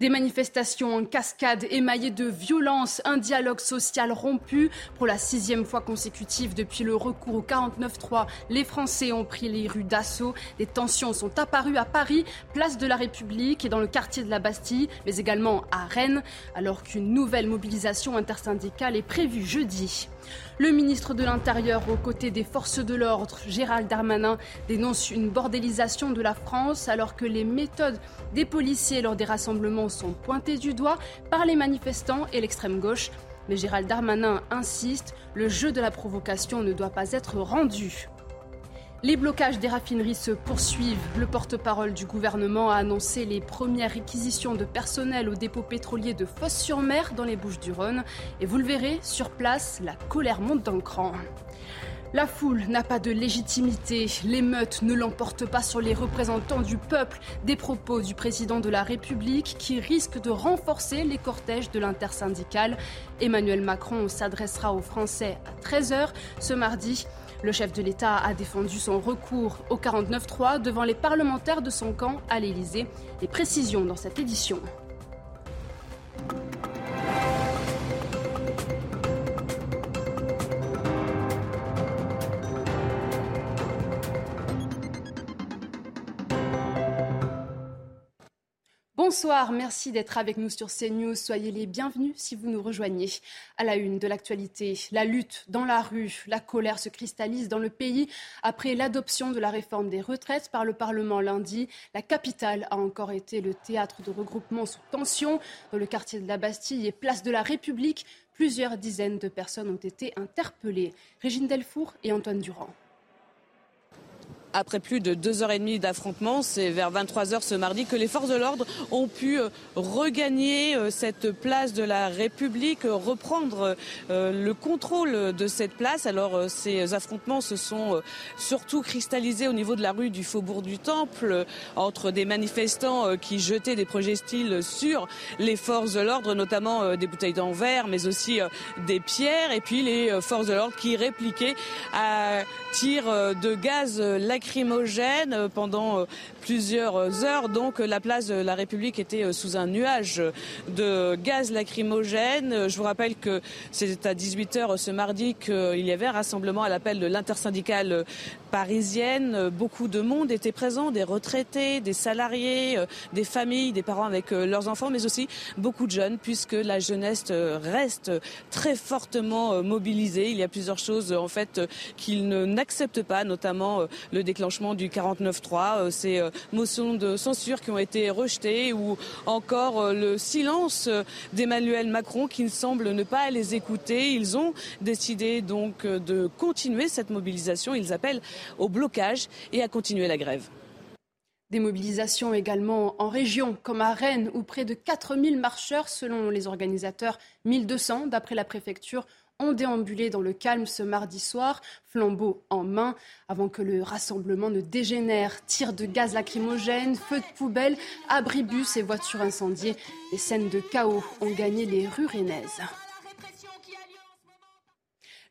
Des manifestations en cascade émaillées de violence, un dialogue social rompu. Pour la sixième fois consécutive depuis le recours au 49-3, les Français ont pris les rues d'assaut. Des tensions sont apparues à Paris, place de la République et dans le quartier de la Bastille, mais également à Rennes, alors qu'une nouvelle mobilisation intersyndicale est prévue jeudi. Le ministre de l'Intérieur, aux côtés des forces de l'ordre, Gérald Darmanin, dénonce une bordélisation de la France alors que les méthodes des policiers lors des rassemblements sont pointées du doigt par les manifestants et l'extrême gauche. Mais Gérald Darmanin insiste, le jeu de la provocation ne doit pas être rendu. Les blocages des raffineries se poursuivent. Le porte-parole du gouvernement a annoncé les premières réquisitions de personnel au dépôt pétrolier de Fosse-sur-Mer dans les Bouches-du-Rhône. Et vous le verrez, sur place, la colère monte d'un cran. La foule n'a pas de légitimité. L'émeute ne l'emporte pas sur les représentants du peuple. Des propos du président de la République qui risquent de renforcer les cortèges de l'intersyndicale. Emmanuel Macron s'adressera aux Français à 13h ce mardi. Le chef de l'État a défendu son recours au 49-3 devant les parlementaires de son camp à l'Élysée. Les précisions dans cette édition. Bonsoir, merci d'être avec nous sur CNews. Soyez les bienvenus si vous nous rejoignez. À la une de l'actualité, la lutte dans la rue, la colère se cristallise dans le pays après l'adoption de la réforme des retraites par le Parlement lundi. La capitale a encore été le théâtre de regroupements sous tension. Dans le quartier de la Bastille et place de la République, plusieurs dizaines de personnes ont été interpellées. Régine Delfour et Antoine Durand. Après plus de deux heures et demie d'affrontement, c'est vers 23 heures ce mardi que les forces de l'ordre ont pu euh, regagner euh, cette place de la République, reprendre euh, le contrôle de cette place. Alors ces affrontements se sont surtout cristallisés au niveau de la rue du Faubourg du Temple entre des manifestants qui jetaient des projectiles sur les forces de l'ordre, notamment des bouteilles d'en verre, mais aussi des pierres, et puis les forces de l'ordre qui répliquaient à tir de gaz lacrymogène lacrymogène pendant euh, plusieurs heures. Donc la place de la République était euh, sous un nuage de gaz lacrymogène. Je vous rappelle que c'était à 18h ce mardi qu'il y avait un rassemblement à l'appel de l'intersyndicale parisienne. Beaucoup de monde était présent, des retraités, des salariés, euh, des familles, des parents avec leurs enfants, mais aussi beaucoup de jeunes, puisque la jeunesse reste très fortement mobilisée. Il y a plusieurs choses en fait qu'ils n'acceptent pas, notamment le déclenchement du 49-3, euh, ces euh, motions de censure qui ont été rejetées ou encore euh, le silence d'Emmanuel Macron qui ne semble ne pas les écouter. Ils ont décidé donc de continuer cette mobilisation. Ils appellent au blocage et à continuer la grève. Des mobilisations également en région, comme à Rennes, où près de 4000 marcheurs, selon les organisateurs, 1200 d'après la préfecture, ont déambulé dans le calme ce mardi soir, flambeau en main, avant que le rassemblement ne dégénère. Tirs de gaz lacrymogène, feux de poubelle, abribus et voitures incendiées. Les scènes de chaos ont gagné les rues rennaises.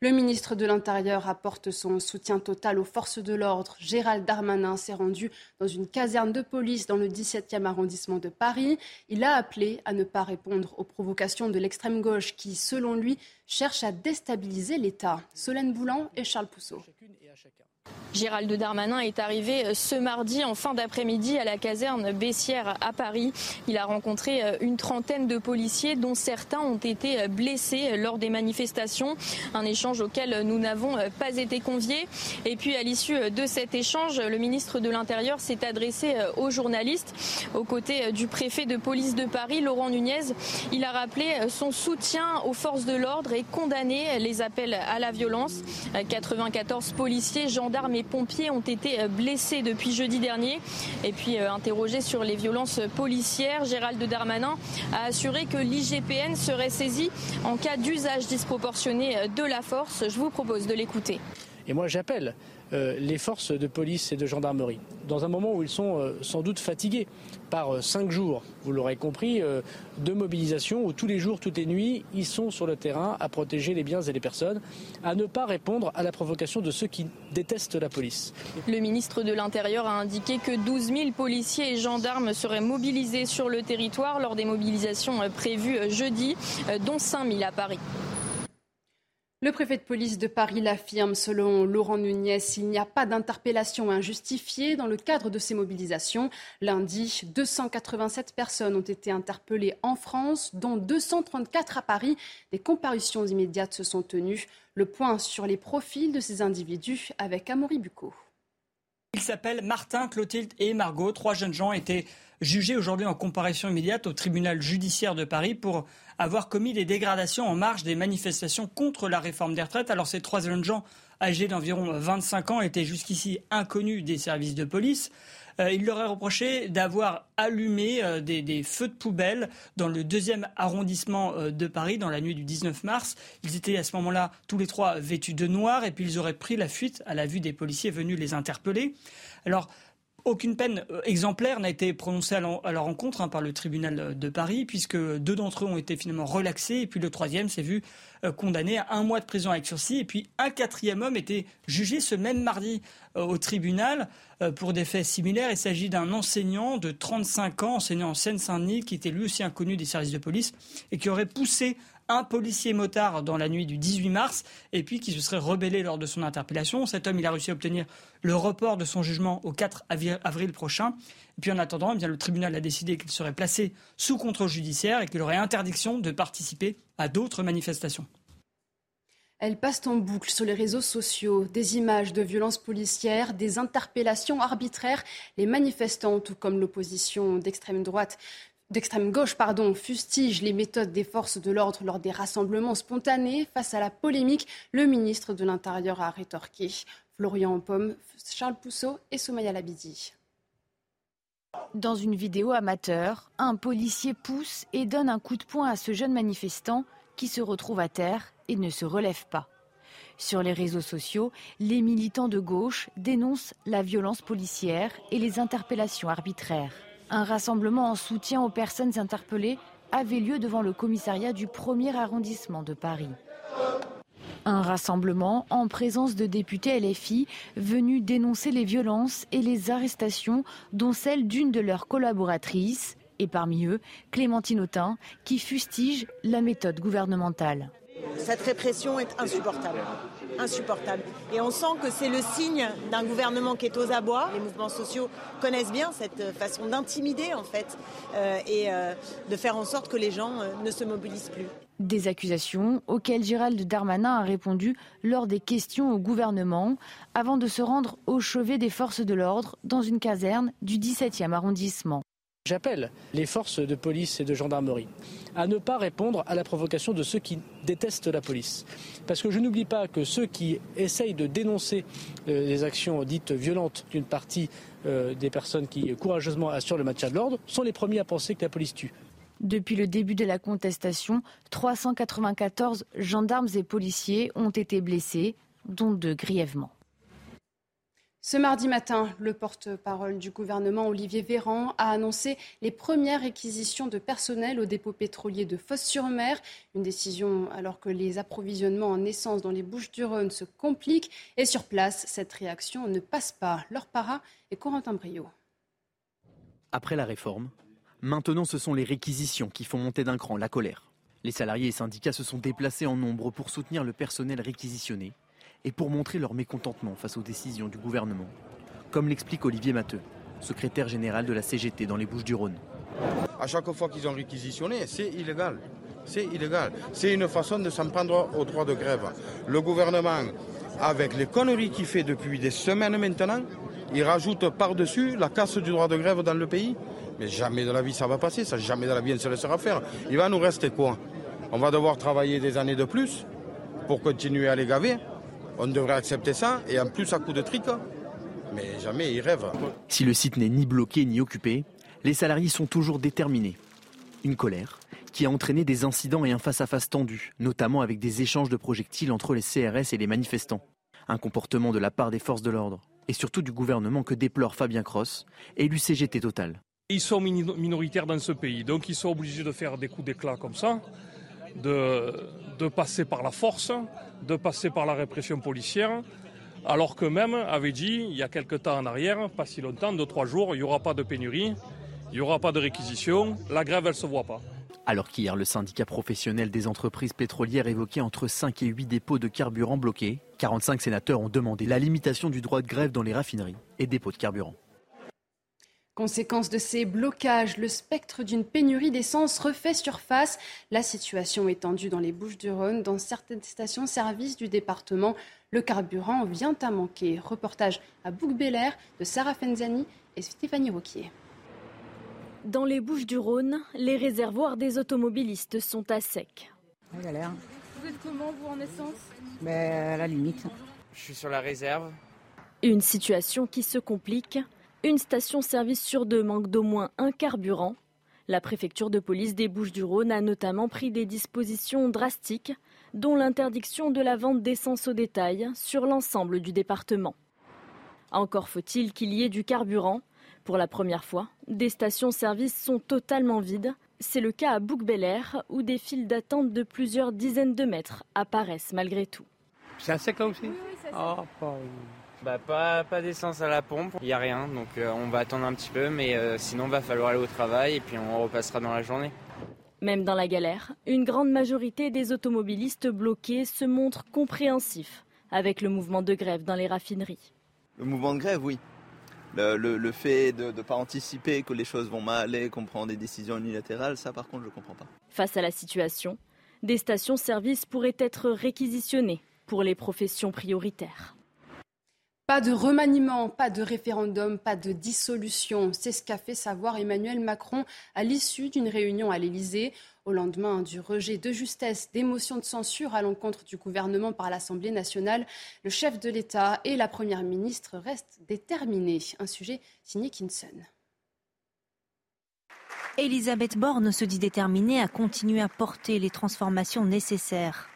Le ministre de l'Intérieur apporte son soutien total aux forces de l'ordre. Gérald Darmanin s'est rendu dans une caserne de police dans le 17e arrondissement de Paris. Il a appelé à ne pas répondre aux provocations de l'extrême gauche qui, selon lui, cherche à déstabiliser l'État. Solène Boulan et Charles Pousseau. Gérald Darmanin est arrivé euh, ce mardi en fin d'après-midi à la caserne Bessières à Paris. Il a rencontré euh, une trentaine de policiers dont certains ont été euh, blessés lors des manifestations. Un échange auquel nous n'avons pas été conviés. Et puis à l'issue de cet échange, le ministre de l'Intérieur s'est adressé aux journalistes aux côtés du préfet de police de Paris, Laurent Nunez. Il a rappelé son soutien aux forces de l'ordre et condamné les appels à la violence. 94 policiers, gendarmes et pompiers ont été blessés depuis jeudi dernier. Et puis euh, interrogé sur les violences policières, Gérald Darmanin a assuré que l'IGPN serait saisi en cas d'usage disproportionné de la force. Je vous propose de l'écouter. Et moi j'appelle les forces de police et de gendarmerie, dans un moment où ils sont sans doute fatigués par cinq jours, vous l'aurez compris, de mobilisation où tous les jours, toutes les nuits, ils sont sur le terrain à protéger les biens et les personnes, à ne pas répondre à la provocation de ceux qui détestent la police. Le ministre de l'Intérieur a indiqué que 12 000 policiers et gendarmes seraient mobilisés sur le territoire lors des mobilisations prévues jeudi, dont 5 000 à Paris. Le préfet de police de Paris l'affirme, selon Laurent Nunez, il n'y a pas d'interpellation injustifiée dans le cadre de ces mobilisations. Lundi, 287 personnes ont été interpellées en France, dont 234 à Paris. Des comparutions immédiates se sont tenues. Le point sur les profils de ces individus avec Amaury Bucco. Ils s'appellent Martin, Clotilde et Margot. Trois jeunes gens étaient jugés aujourd'hui en comparution immédiate au tribunal judiciaire de Paris pour avoir commis des dégradations en marge des manifestations contre la réforme des retraites. Alors ces trois jeunes gens âgés d'environ 25 ans étaient jusqu'ici inconnus des services de police. Euh, il leur est reproché d'avoir allumé euh, des, feux de poubelle dans le deuxième arrondissement euh, de Paris dans la nuit du 19 mars. Ils étaient à ce moment-là tous les trois vêtus de noir et puis ils auraient pris la fuite à la vue des policiers venus les interpeller. Alors, aucune peine euh, exemplaire n'a été prononcée à leur encontre hein, par le tribunal de Paris, puisque deux d'entre eux ont été finalement relaxés, et puis le troisième s'est vu euh, condamné à un mois de prison avec sursis, et puis un quatrième homme était jugé ce même mardi euh, au tribunal pour des faits similaires. Il s'agit d'un enseignant de 35 ans, enseignant en Seine-Saint-Denis, qui était lui aussi inconnu des services de police, et qui aurait poussé un policier motard dans la nuit du 18 mars et puis qui se serait rebellé lors de son interpellation. Cet homme, il a réussi à obtenir le report de son jugement au 4 avril prochain. Et puis en attendant, eh bien, le tribunal a décidé qu'il serait placé sous contrôle judiciaire et qu'il aurait interdiction de participer à d'autres manifestations. Elles passent en boucle sur les réseaux sociaux des images de violences policières, des interpellations arbitraires. Les manifestants, tout comme l'opposition d'extrême droite, d'extrême gauche pardon, fustige les méthodes des forces de l'ordre lors des rassemblements spontanés. Face à la polémique, le ministre de l'Intérieur a rétorqué. Florian Pomme, Charles Pousseau et Somaya Labidi. Dans une vidéo amateur, un policier pousse et donne un coup de poing à ce jeune manifestant qui se retrouve à terre et ne se relève pas. Sur les réseaux sociaux, les militants de gauche dénoncent la violence policière et les interpellations arbitraires. Un rassemblement en soutien aux personnes interpellées avait lieu devant le commissariat du premier arrondissement de Paris. Un rassemblement en présence de députés LFI venus dénoncer les violences et les arrestations, dont celle d'une de leurs collaboratrices, et parmi eux Clémentine Autain, qui fustige la méthode gouvernementale. Cette répression est insupportable. Insupportable. Et on sent que c'est le signe d'un gouvernement qui est aux abois. Les mouvements sociaux connaissent bien cette façon d'intimider, en fait, euh, et euh, de faire en sorte que les gens euh, ne se mobilisent plus. Des accusations auxquelles Gérald Darmanin a répondu lors des questions au gouvernement avant de se rendre au chevet des forces de l'ordre dans une caserne du 17e arrondissement. J'appelle les forces de police et de gendarmerie à ne pas répondre à la provocation de ceux qui détestent la police. Parce que je n'oublie pas que ceux qui essayent de dénoncer euh, les actions dites violentes d'une partie euh, des personnes qui courageusement assurent le maintien de l'ordre sont les premiers à penser que la police tue. Depuis le début de la contestation, 394 gendarmes et policiers ont été blessés, dont deux grièvement. Ce mardi matin, le porte-parole du gouvernement, Olivier Véran, a annoncé les premières réquisitions de personnel au dépôt pétrolier de Fosse-sur-Mer. Une décision alors que les approvisionnements en essence dans les Bouches-du-Rhône se compliquent. Et sur place, cette réaction ne passe pas. Leur para et Corentin Brio. Après la réforme, maintenant ce sont les réquisitions qui font monter d'un cran la colère. Les salariés et syndicats se sont déplacés en nombre pour soutenir le personnel réquisitionné et pour montrer leur mécontentement face aux décisions du gouvernement, comme l'explique Olivier Matteux, secrétaire général de la CGT dans les Bouches-du-Rhône. À chaque fois qu'ils ont réquisitionné, c'est illégal. C'est illégal. C'est une façon de s'en prendre au droit de grève. Le gouvernement, avec les conneries qu'il fait depuis des semaines maintenant, il rajoute par-dessus la casse du droit de grève dans le pays. Mais jamais de la vie ça va passer, ça jamais de la vie on se laissera faire. Il va nous rester quoi? On va devoir travailler des années de plus pour continuer à les gaver? On devrait accepter ça, et en plus à coup de trick, mais jamais ils rêvent. Si le site n'est ni bloqué ni occupé, les salariés sont toujours déterminés. Une colère qui a entraîné des incidents et un face-à-face tendu, notamment avec des échanges de projectiles entre les CRS et les manifestants. Un comportement de la part des forces de l'ordre et surtout du gouvernement que déplore Fabien Cross, élu CGT Total. Ils sont minoritaires dans ce pays, donc ils sont obligés de faire des coups d'éclat comme ça, de, de passer par la force, de passer par la répression policière, alors que même avait dit, il y a quelques temps en arrière, pas si longtemps, deux, trois jours, il n'y aura pas de pénurie, il n'y aura pas de réquisition, la grève, elle ne se voit pas. Alors qu'hier, le syndicat professionnel des entreprises pétrolières évoquait entre 5 et 8 dépôts de carburant bloqués, 45 sénateurs ont demandé la limitation du droit de grève dans les raffineries et dépôts de carburant. Conséquence de ces blocages, le spectre d'une pénurie d'essence refait surface. La situation est tendue dans les Bouches-du-Rhône. Dans certaines stations-service du département, le carburant vient à manquer. Reportage à bouc de Sarah Fenzani et Stéphanie Roquier. Dans les Bouches-du-Rhône, les réservoirs des automobilistes sont à sec. Vous êtes comment, vous, en essence? Mais ben, à la limite. Je suis sur la réserve. Une situation qui se complique une station-service sur deux manque d'au moins un carburant. La préfecture de police des Bouches-du-Rhône a notamment pris des dispositions drastiques, dont l'interdiction de la vente d'essence au détail sur l'ensemble du département. Encore faut-il qu'il y ait du carburant. Pour la première fois, des stations-service sont totalement vides. C'est le cas à bouc où des files d'attente de plusieurs dizaines de mètres apparaissent malgré tout. C'est un sec là aussi? Bah pas, pas d'essence à la pompe, il n'y a rien, donc euh, on va attendre un petit peu, mais euh, sinon va falloir aller au travail et puis on repassera dans la journée. Même dans la galère, une grande majorité des automobilistes bloqués se montrent compréhensifs avec le mouvement de grève dans les raffineries. Le mouvement de grève, oui. Le, fait de ne pas anticiper que les choses vont mal aller, qu'on prend des décisions unilatérales, ça par contre je ne comprends pas. Face à la situation, des stations-service pourraient être réquisitionnées pour les professions prioritaires. Pas de remaniement, pas de référendum, pas de dissolution. C'est ce qu'a fait savoir Emmanuel Macron à l'issue d'une réunion à l'Élysée. Au lendemain du rejet de justesse des motions de censure à l'encontre du gouvernement par l'Assemblée nationale, le chef de l'État et la Première ministre restent déterminés. Un sujet signé Kinson. Elisabeth Borne se dit déterminée à continuer à porter les transformations nécessaires.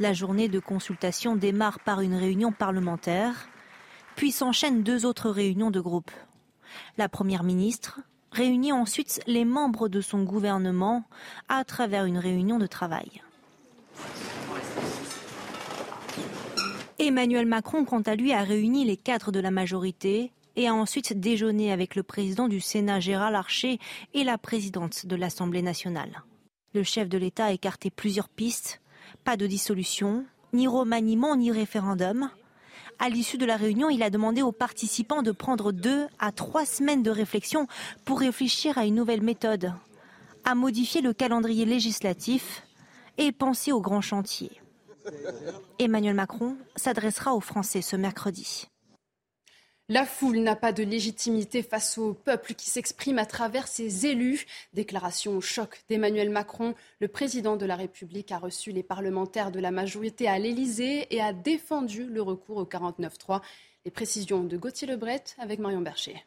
La journée de consultation démarre par une réunion parlementaire. Puis s'enchaînent deux autres réunions de groupe. La Première ministre réunit ensuite les membres de son gouvernement à travers une réunion de travail. Emmanuel Macron, quant à lui, a réuni les cadres de la majorité et a ensuite déjeuné avec le président du Sénat Gérald Larcher et la présidente de l'Assemblée nationale. Le chef de l'État a écarté plusieurs pistes, pas de dissolution, ni remaniement, ni référendum. À l'issue de la réunion, il a demandé aux participants de prendre deux à trois semaines de réflexion pour réfléchir à une nouvelle méthode, à modifier le calendrier législatif et penser aux grands chantiers. Emmanuel Macron s'adressera aux Français ce mercredi. La foule n'a pas de légitimité face au peuple qui s'exprime à travers ses élus. Déclaration au choc d'Emmanuel Macron. Le président de la République a reçu les parlementaires de la majorité à l'Élysée et a défendu le recours au 49-3. Les précisions de Gauthier Lebret avec Marion Bercher.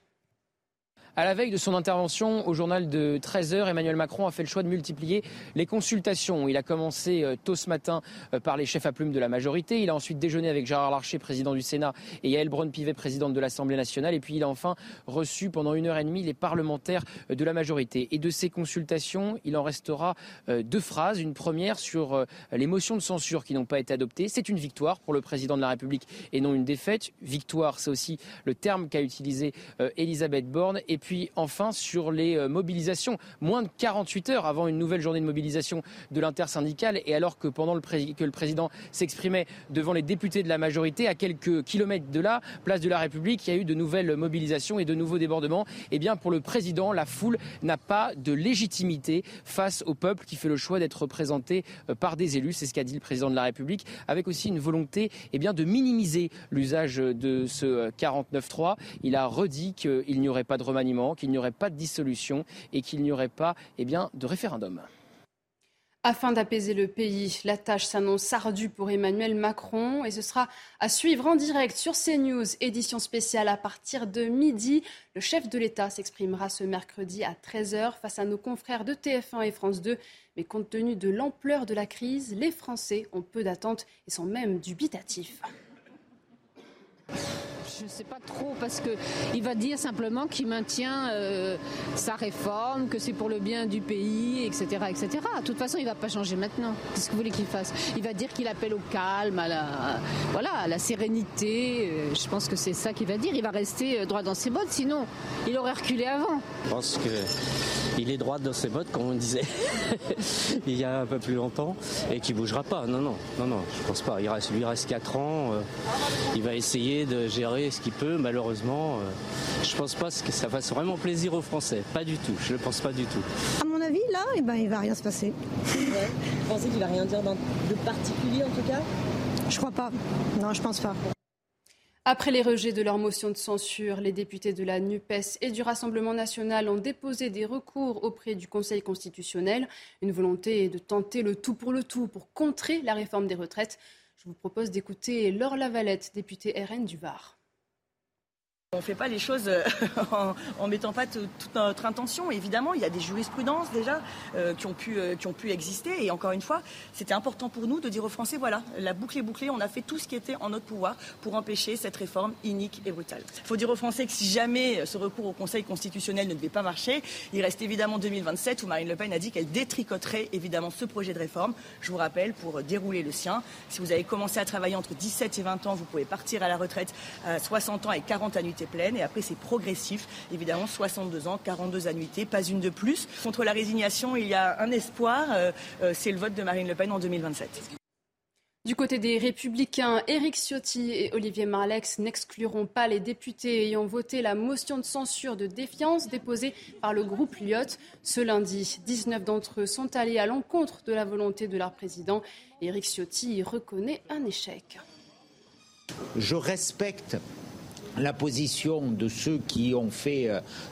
À la veille de son intervention au journal de 13h, Emmanuel Macron a fait le choix de multiplier les consultations. Il a commencé euh, tôt ce matin euh, par les chefs à plumes de la majorité. Il a ensuite déjeuné avec Gérard Larcher, président du Sénat, et Yael Braun-Pivet, présidente de l'Assemblée nationale. Et puis il a enfin reçu pendant une heure et demie les parlementaires euh, de la majorité. Et de ces consultations, il en restera deux phrases. Une première sur les motions de censure qui n'ont pas été adoptées. C'est une victoire pour le président de la République et non une défaite. Victoire, c'est aussi le terme qu'a utilisé Elisabeth Borne. Puis enfin sur les euh, mobilisations. Moins de 48 heures avant une nouvelle journée de mobilisation de l'intersyndicale et alors que pendant le que le président s'exprimait devant les députés de la majorité à quelques kilomètres de là, place de la République, il y a eu de nouvelles mobilisations et de nouveaux débordements. Eh bien pour le président, la foule n'a pas de légitimité face au peuple qui fait le choix d'être représenté euh, par des élus, c'est ce qu'a dit le président de la République, avec aussi une volonté eh bien, de minimiser l'usage de ce 49.3. Euh, il a redit qu'il n'y aurait pas de remaniement qu'il n'y aurait pas de dissolution et qu'il n'y aurait pas eh bien, de référendum. Afin d'apaiser le pays, la tâche s'annonce ardue pour Emmanuel Macron et ce sera à suivre en direct sur CNews, édition spéciale à partir de midi. Le chef de l'État s'exprimera ce mercredi à 13h face à nos confrères de TF1 et France 2. Mais compte tenu de l'ampleur de la crise, les Français ont peu d'attentes et sont même dubitatifs. Je ne sais pas trop parce qu'il va dire simplement qu'il maintient euh, sa réforme, que c'est pour le bien du pays, etc., etc. De toute façon, il ne va pas changer maintenant. Qu'est-ce que vous voulez qu'il fasse? Il va dire qu'il appelle au calme, à la, voilà, la sérénité. Euh, je pense que c'est ça qu'il va dire. Il va rester euh, droit dans ses bottes, sinon il aurait reculé avant. Je pense qu'il est droit dans ses bottes, comme on disait il y a un peu plus longtemps, et qu'il bougera pas. Non, non, non, non, je pense pas. Il reste, lui reste 4 ans. il va essayer de gérer ce qu'il peut. Malheureusement, euh, je pense pas que ça fasse vraiment plaisir aux Français. Pas du tout. Je ne le pense pas du tout. À mon avis, là, eh ben, il va rien se passer. Vous pensez qu'il va rien dire de particulier en tout cas? Je crois pas. Non, je pense pas. Après les rejets de leur motion de censure, les députés de la NUPES et du Rassemblement national ont déposé des recours auprès du Conseil constitutionnel. Une volonté de tenter le tout pour le tout pour contrer la réforme des retraites. Je vous propose d'écouter Laure Lavalette, députée RN du Var. On ne fait pas les choses euh, en, mettant pas toute notre intention. Évidemment, il y a des jurisprudences déjà euh, qui, ont pu, euh, qui ont pu exister. Et encore une fois, c'était important pour nous de dire aux Français, voilà, la boucle est bouclée, on a fait tout ce qui était en notre pouvoir pour empêcher cette réforme inique et brutale. Il faut dire aux Français que si jamais ce recours au Conseil constitutionnel ne devait pas marcher, il reste évidemment 2027 où Marine Le Pen a dit qu'elle détricoterait évidemment ce projet de réforme. Je vous rappelle, pour dérouler le sien, si vous avez commencé à travailler entre 17 et 20 ans, vous pouvez partir à la retraite à 60 ans et 40 annuités pleine. Et après, c'est progressif. Évidemment, 62 ans, 42 annuités, pas une de plus. Contre la résignation, il y a un espoir. Euh, euh, c'est le vote de Marine Le Pen en 2027. Du côté des Républicains, Éric Ciotti et Olivier Marlex n'excluront pas les députés ayant voté la motion de censure de défiance déposée par le groupe Lyot. Ce lundi, 19 d'entre eux sont allés à l'encontre de la volonté de leur président. Éric Ciotti y reconnaît un échec. Je respecte la position de ceux qui ont fait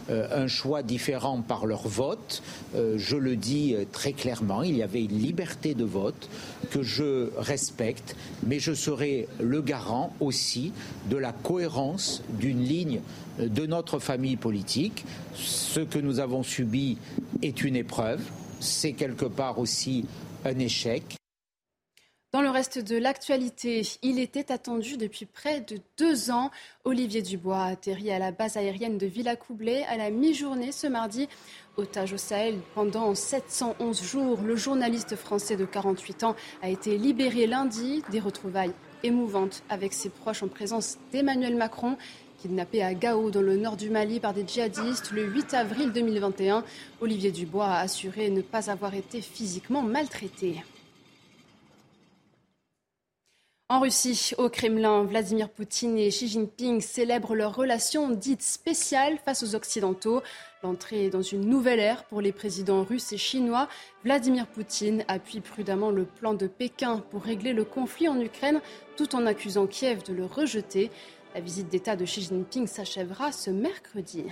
euh, un choix différent par leur vote. Euh, je le dis très clairement, il y avait une liberté de vote que je respecte, mais je serai le garant aussi de la cohérence d'une ligne de notre famille politique. Ce que nous avons subi est une épreuve, c'est quelque part aussi un échec. Dans le reste de l'actualité, il était attendu depuis près de deux ans. Olivier Dubois a atterri à la base aérienne de Villacoublay à la mi-journée ce mardi. Otage au Sahel pendant 711 jours, le journaliste français de 48 ans a été libéré lundi. Des retrouvailles émouvantes avec ses proches en présence d'Emmanuel Macron kidnappé à Gao dans le nord du Mali par des djihadistes le 8 avril 2021. Olivier Dubois a assuré ne pas avoir été physiquement maltraité. En Russie, au Kremlin, Vladimir Poutine et Xi Jinping célèbrent leur relation dite spéciale face aux Occidentaux. L'entrée dans une nouvelle ère pour les présidents russes et chinois. Vladimir Poutine appuie prudemment le plan de Pékin pour régler le conflit en Ukraine tout en accusant Kiev de le rejeter. La visite d'État de Xi Jinping s'achèvera ce mercredi.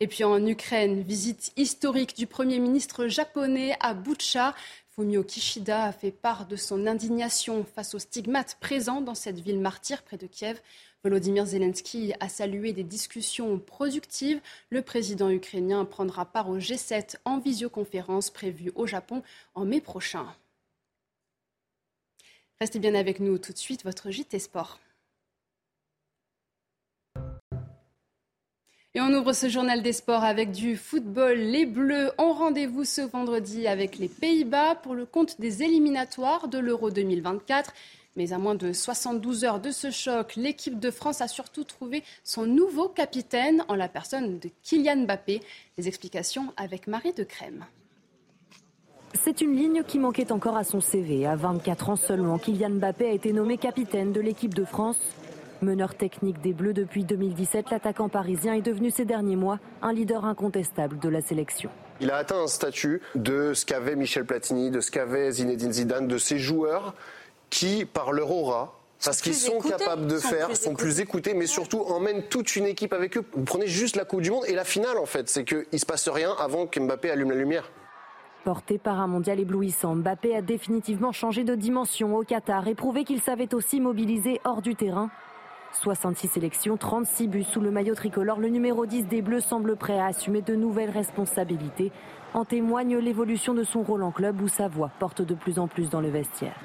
Et puis en Ukraine, visite historique du Premier ministre japonais à Butcha. Fumio Kishida a fait part de son indignation face aux stigmates présents dans cette ville martyre près de Kiev. Volodymyr Zelensky a salué des discussions productives. Le président ukrainien prendra part au G7 en visioconférence prévue au Japon en mai prochain. Restez bien avec nous tout de suite, votre JT Sport. Et on ouvre ce journal des sports avec du football. Les Bleus ont rendez-vous ce vendredi avec les Pays-Bas pour le compte des éliminatoires de l'Euro 2024. Mais à moins de 72 heures de ce choc, l'équipe de France a surtout trouvé son nouveau capitaine en la personne de Kylian Mbappé. Les explications avec Marie de Crème. C'est une ligne qui manquait encore à son CV. À 24 ans seulement, Kylian Mbappé a été nommé capitaine de l'équipe de France Meneur technique des Bleus depuis 2017, l'attaquant parisien est devenu ces derniers mois un leader incontestable de la sélection. Il a atteint un statut de ce qu'avait Michel Platini, de ce qu'avait Zinedine Zidane, de ces joueurs qui, par leur aura, parce qu'ils sont capables de faire, sont plus écoutés, mais surtout emmènent toute une équipe avec eux. Vous prenez juste la Coupe du Monde et la finale, en fait. C'est qu'il ne se passe rien avant qu'Mbappé allume la lumière. Porté par un mondial éblouissant, Mbappé a définitivement changé de dimension au Qatar et prouvé qu'il savait aussi mobiliser hors du terrain 66 sélections, 36 buts sous le maillot tricolore. Le numéro 10 des Bleus semble prêt à assumer de nouvelles responsabilités. En témoigne l'évolution de son rôle en club où sa voix porte de plus en plus dans le vestiaire.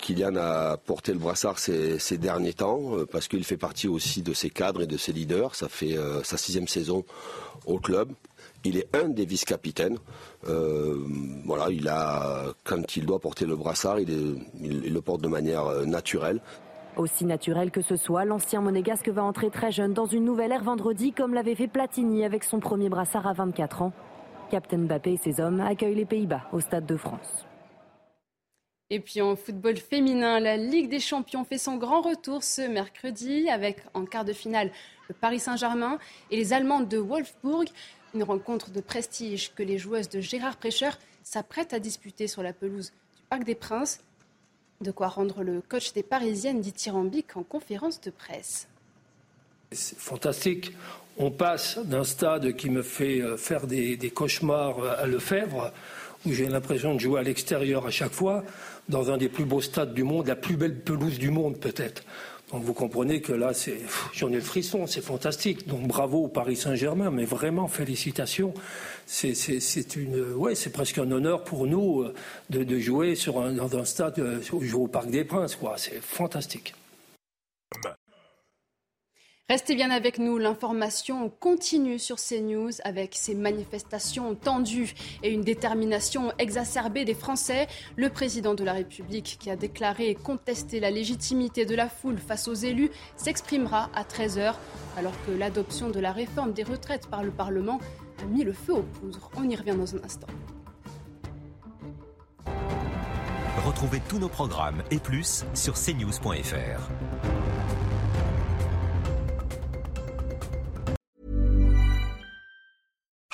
Kylian a porté le brassard ces, derniers temps parce qu'il fait partie aussi de ses cadres et de ses leaders. Ça fait sa sixième saison au club. Il est un des vice-capitaines. a, quand il doit porter le brassard, il le porte de manière naturelle. Aussi naturel que ce soit, l'ancien monégasque va entrer très jeune dans une nouvelle ère vendredi, comme l'avait fait Platini avec son premier brassard à 24 ans. Captain Mbappé et ses hommes accueillent les Pays-Bas au Stade de France. Et puis en football féminin, la Ligue des Champions fait son grand retour ce mercredi avec en quart de finale le Paris Saint-Germain et les Allemandes de Wolfsburg. Une rencontre de prestige que les joueuses de Gérard Prêcheur s'apprêtent à disputer sur la pelouse du Parc des Princes. De quoi rendre le coach des Parisiennes dithyrambique en conférence de presse. C'est fantastique. On passe d'un stade qui me fait euh, faire des, cauchemars à Lefebvre, où j'ai l'impression de jouer à l'extérieur à chaque fois, dans un des plus beaux stades du monde, la plus belle pelouse du monde peut-être. Donc vous comprenez que là, j'en ai le frisson, c'est fantastique. Donc bravo au Paris Saint-Germain, mais vraiment félicitations. C'est, presque un honneur pour nous euh, de, jouer sur un, dans un stade, euh, jouer au Parc des Princes, quoi. C'est fantastique. Restez bien avec nous, l'information continue sur CNews avec ces manifestations tendues et une détermination exacerbée des Français. Le président de la République, qui a déclaré contester la légitimité de la foule face aux élus, s'exprimera à 13h, alors que l'adoption de la réforme des retraites par le Parlement a mis le feu aux poudres. On y revient dans un instant. Retrouvez tous nos programmes et plus sur cnews.fr.